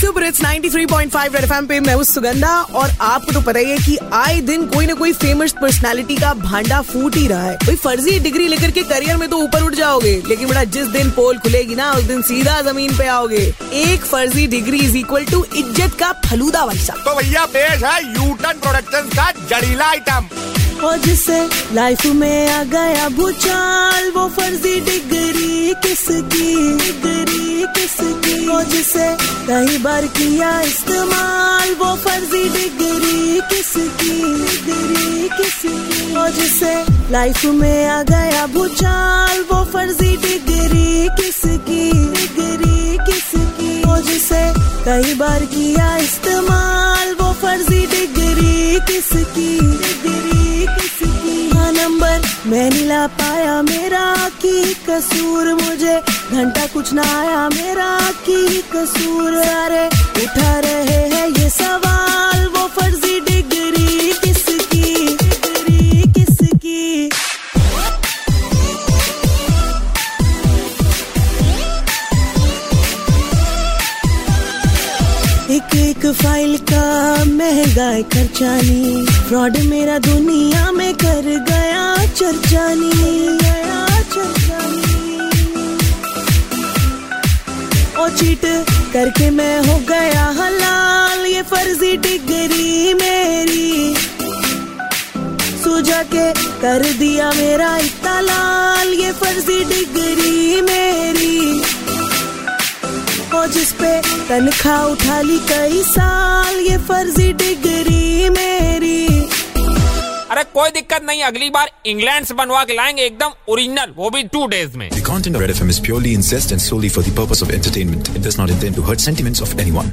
Super it's 93.5 red FM पे मैं हूँ सुगंधा और आपको तो पता ही है कि आए दिन कोई ना कोई फ़ेमस पर्सनालिटी का भांडा फूट ही रहा है। कोई फर्जी डिग्री लेकर के करियर में तो ऊपर उठ जाओगे लेकिन बड़ा जिस दिन पोल खुलेगी ना उस दिन सीधा ज़मीन पे आओगे। एक फर्जी डिग्री इज़ इक्वल टू इज़्ज़त का फलूदा वैसा तो भैया पेश है यूटन प्रोडक्शन का जड़ीला आइटम और जिससे लाइफ में आ गया भूचाल वो फर्जी डिग्री किसकी? डिग्री किसकी? और जिसे कई बार किया इस्तेमाल। वो फर्जी डिग्री किसकी? डिग्री किसकी? और जिसे लाइफ में आ गया भूचाल, वो फर्जी डिग्री किसकी? डिग्री किसकी? और जिसे कई बार किया इस्तेमाल, वो फर्जी डिग्री किसकी? डिग्री मैं नीला पाया मेरा की कसूर, मुझे घंटा कुछ ना आया मेरा की कसूर। अरे उठा रहे एक एक फ़ाइल का महँगा है खर्चानी। फ्रॉड मेरा दुनिया में कर गया चर्चानी। गया चर्चानी और चीट करके मैं हो गया हलाल। ये फर्जी डिग्री मेरी। सुझा के कर दिया मेरा इतना लाल। ये फर्जी डिग्री और जिस तनख्वाह उठा ली कई साल ये फर्जी डिग्री मेरी अरे कोई दिक्कत नहीं अगली बार इंग्लैंड से बनवा के लाएँगे एकदम ओरिजिनल वो भी टू डेज़ में The content of Red FM is purely incest and solely for the purpose of entertainment. It does not intend to hurt sentiments of anyone.